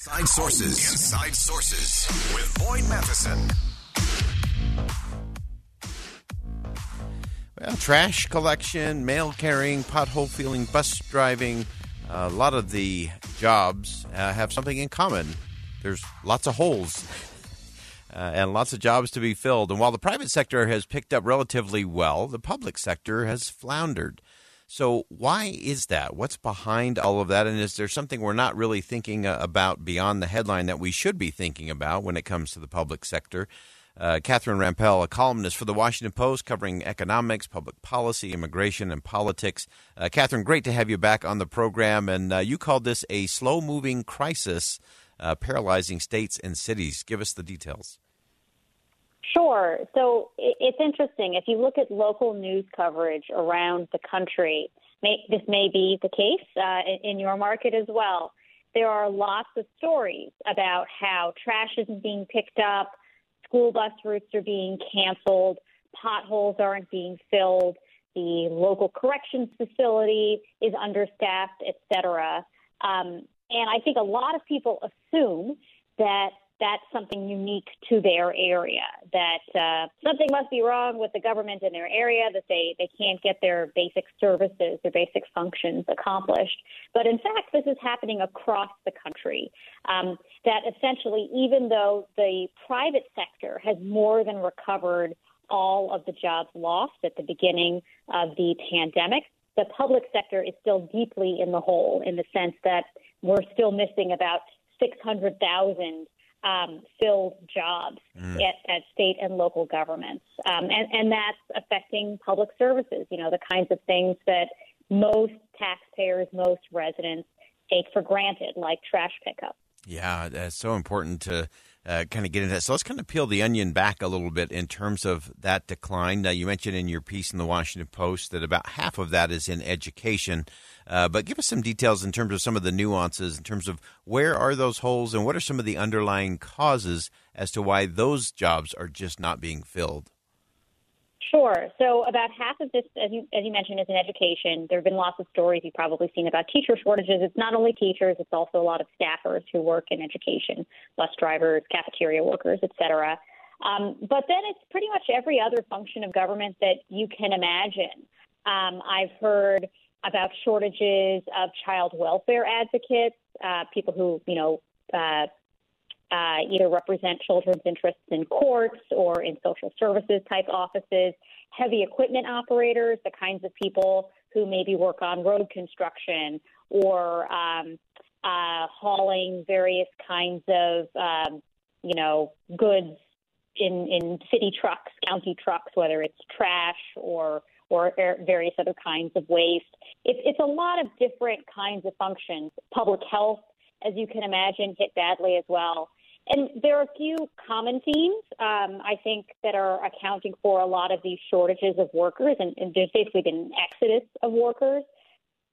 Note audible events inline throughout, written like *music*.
Inside Sources. Inside Sources with Boyd Matheson. Well, trash collection, mail carrying, pothole filling, bus driving, a lot of the jobs uh, have something in common. There's lots of holes *laughs* uh, and lots of jobs to be filled. And while the private sector has picked up relatively well, the public sector has floundered. So, why is that? What's behind all of that? And is there something we're not really thinking uh, about beyond the headline that we should be thinking about when it comes to the public sector? Uh, Catherine Rampell, a columnist for the Washington Post covering economics, public policy, immigration, and politics. Uh, Catherine, great to have you back on the program. And uh, you called this a slow moving crisis uh, paralyzing states and cities. Give us the details. Sure. So it's interesting. If you look at local news coverage around the country, may, this may be the case uh, in your market as well. There are lots of stories about how trash isn't being picked up, school bus routes are being canceled, potholes aren't being filled, the local corrections facility is understaffed, etc. Um, and I think a lot of people assume that that's something unique to their area, that uh, something must be wrong with the government in their area, that they, they can't get their basic services, their basic functions accomplished. But in fact, this is happening across the country. Um, that essentially, even though the private sector has more than recovered all of the jobs lost at the beginning of the pandemic, the public sector is still deeply in the hole in the sense that we're still missing about 600,000 um, filled jobs mm. at, at, state and local governments. Um, and, and that's affecting public services, you know, the kinds of things that most taxpayers, most residents take for granted, like trash pickup. Yeah, that's so important to uh, kind of get into that. So let's kind of peel the onion back a little bit in terms of that decline. Uh, you mentioned in your piece in the Washington Post that about half of that is in education. Uh, but give us some details in terms of some of the nuances, in terms of where are those holes and what are some of the underlying causes as to why those jobs are just not being filled. Sure. So about half of this, as you, as you mentioned, is in education. There have been lots of stories you've probably seen about teacher shortages. It's not only teachers; it's also a lot of staffers who work in education, bus drivers, cafeteria workers, et cetera. Um, but then it's pretty much every other function of government that you can imagine. Um, I've heard about shortages of child welfare advocates, uh, people who you know uh, uh, either represent children's interests in courts or in social services type offices, heavy equipment operators, the kinds of people who maybe work on road construction or um, uh, hauling various kinds of, um, you know, goods in, in city trucks, county trucks, whether it's trash or or various other kinds of waste. It's, it's a lot of different kinds of functions. Public health, as you can imagine, hit badly as well. And there are a few common themes, um, I think, that are accounting for a lot of these shortages of workers, and, and there's basically been an exodus of workers.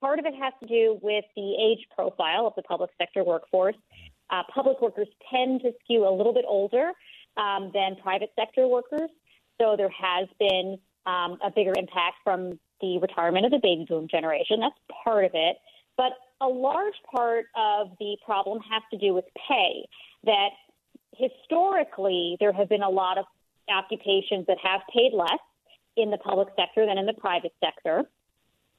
Part of it has to do with the age profile of the public sector workforce. Uh, public workers tend to skew a little bit older um, than private sector workers, so there has been um, a bigger impact from the retirement of the baby boom generation. That's part of it. But a large part of the problem has to do with pay. That historically, there have been a lot of occupations that have paid less in the public sector than in the private sector.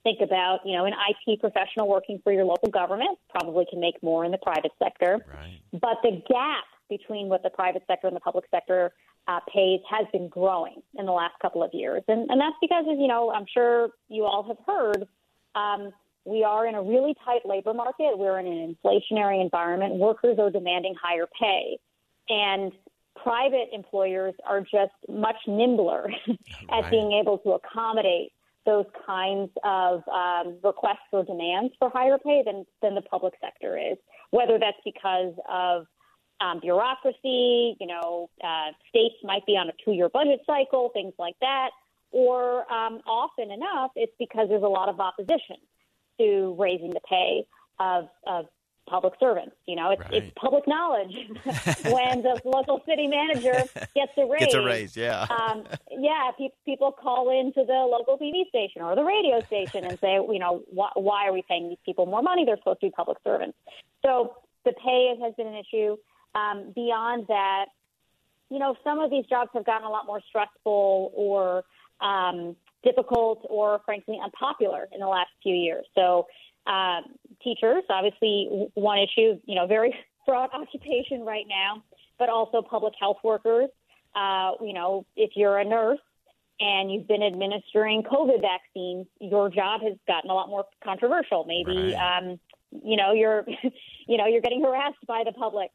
think about, you know, an IT professional working for your local government probably can make more in the private sector. Right. But the gap between what the private sector and the public sector uh, pays has been growing in the last couple of years. And, and that's because, as you know, I'm sure you all have heard, um, we are in a really tight labor market. We're in an inflationary environment. Workers are demanding higher pay. And private employers are just much nimbler *laughs* at being able to accommodate those kinds of um, requests or demands for higher pay than, than the public sector is, whether that's because of um, bureaucracy, you know, uh, states might be on a two year budget cycle, things like that, or um, often enough, it's because there's a lot of opposition to raising the pay of, of public servants. You know, it's, Right. it's public knowledge *laughs* when the *laughs* local city manager gets a raise. Gets a raise, yeah. um, yeah, pe- people call into the local TV station or the radio station and say, you know, wh- why are we paying these people more money? They're supposed to be public servants. So the pay has been an issue. Um, beyond that, you know, some of these jobs have gotten a lot more stressful or um, difficult or frankly unpopular in the last few years. So, um, teachers, obviously, one issue, you know, very *laughs* broad occupation right now, but also public health workers. Uh, you know, if you're a nurse and you've been administering COVID vaccines, your job has gotten a lot more controversial. Maybe, Right. um, you know, you're, *laughs* you know, you're getting harassed by the public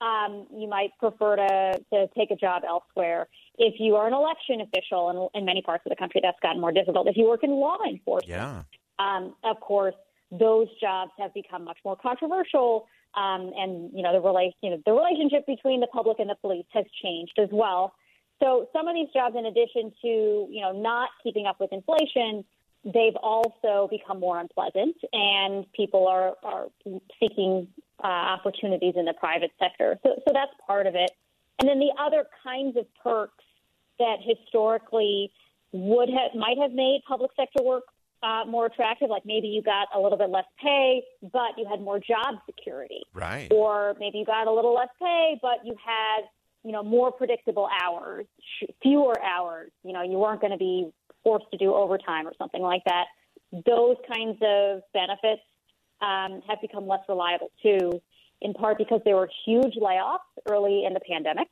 um, you might prefer to, to take a job elsewhere. If you are an election official in, in many parts of the country, that's gotten more difficult. If you work in law enforcement, Yeah. um, of course, those jobs have become much more controversial. Um, and you know the relation, you know, the relationship between the public and the police has changed as well. So some of these jobs, in addition to you know not keeping up with inflation, they've also become more unpleasant, and people are are seeking uh, opportunities in the private sector. So so that's part of it. And then the other kinds of perks that historically would have might have made public sector work uh, more attractive, like maybe you got a little bit less pay, but you had more job security, Right. or maybe you got a little less pay, but you had you know more predictable hours, fewer hours. You know, you weren't going to be forced to do overtime or something like that. Those kinds of benefits um, have become less reliable too, in part because there were huge layoffs early in the pandemic.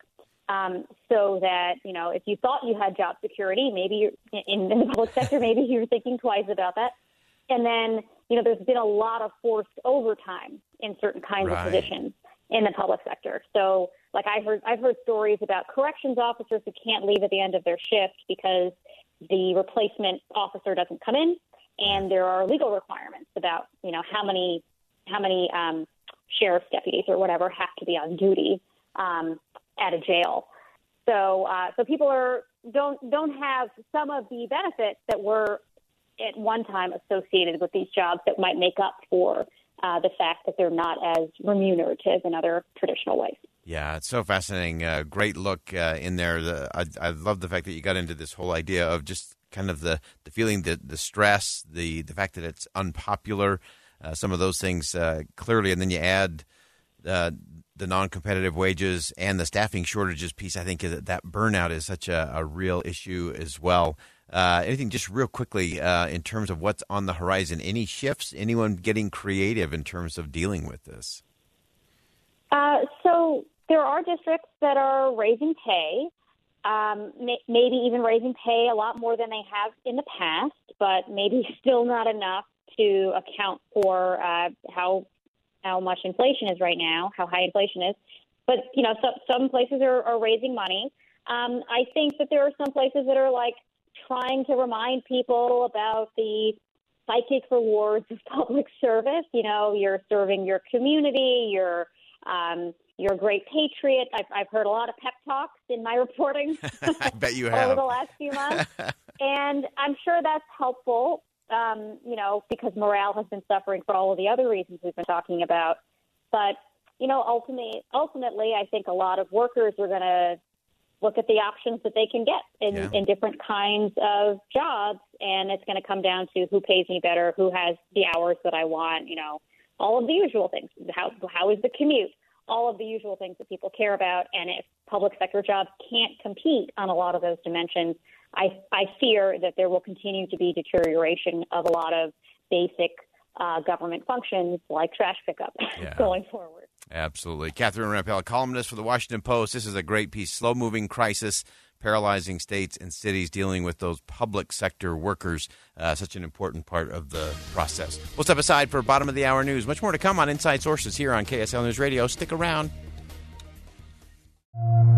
Um, so that you know, if you thought you had job security, maybe you're in, in the public sector, *laughs* maybe you're thinking twice about that. And then you know, there's been a lot of forced overtime in certain kinds Right. of positions in the public sector. So, like I heard, I've heard stories about corrections officers who can't leave at the end of their shift because the replacement officer doesn't come in, and there are legal requirements about you know how many how many um, sheriff's deputies or whatever have to be on duty um, at a jail. So uh, so people are don't don't have some of the benefits that were at one time associated with these jobs that might make up for uh, the fact that they're not as remunerative in other traditional ways. Yeah, it's so fascinating. Uh, great look uh, in there. The, I, I love the fact that you got into this whole idea of just kind of the, the feeling, the, the stress, the, the fact that it's unpopular, uh, some of those things uh, clearly. And then you add uh, the non competitive wages and the staffing shortages piece. I think that, that burnout is such a, a real issue as well. Uh, anything just real quickly uh, in terms of what's on the horizon? Any shifts? Anyone getting creative in terms of dealing with this? Uh, so there are districts that are raising pay, um, may, maybe even raising pay a lot more than they have in the past, but maybe *laughs* still not enough to account for uh, how how much inflation is right now, how high inflation is. But you know, so, some places are, are raising money. Um, I think that there are some places that are like trying to remind people about the psychic rewards of *laughs* public service. You know, you're serving your community. You're um, you're a great patriot. I've, I've heard a lot of pep talks in my reporting *laughs* I bet you *laughs* over have. the last few months, and I'm sure that's helpful. Um, you know, because morale has been suffering for all of the other reasons we've been talking about. But you know, ultimately, ultimately, I think a lot of workers are going to look at the options that they can get in, Yeah. in different kinds of jobs, and it's going to come down to who pays me better, who has the hours that I want. You know, all of the usual things. How how is the commute? All of the usual things that people care about. And if public sector jobs can't compete on a lot of those dimensions, I I fear that there will continue to be deterioration of a lot of basic uh, government functions like trash pickup *laughs* Yeah. going forward. Absolutely. Catherine Rampell, columnist for the Washington Post. This is a great piece. Slow moving crisis, paralyzing states and cities dealing with those public sector workers. Uh, such an important part of the process. We'll step aside for bottom of the hour news. Much more to come on Inside Sources here on KSL News Radio. Stick around.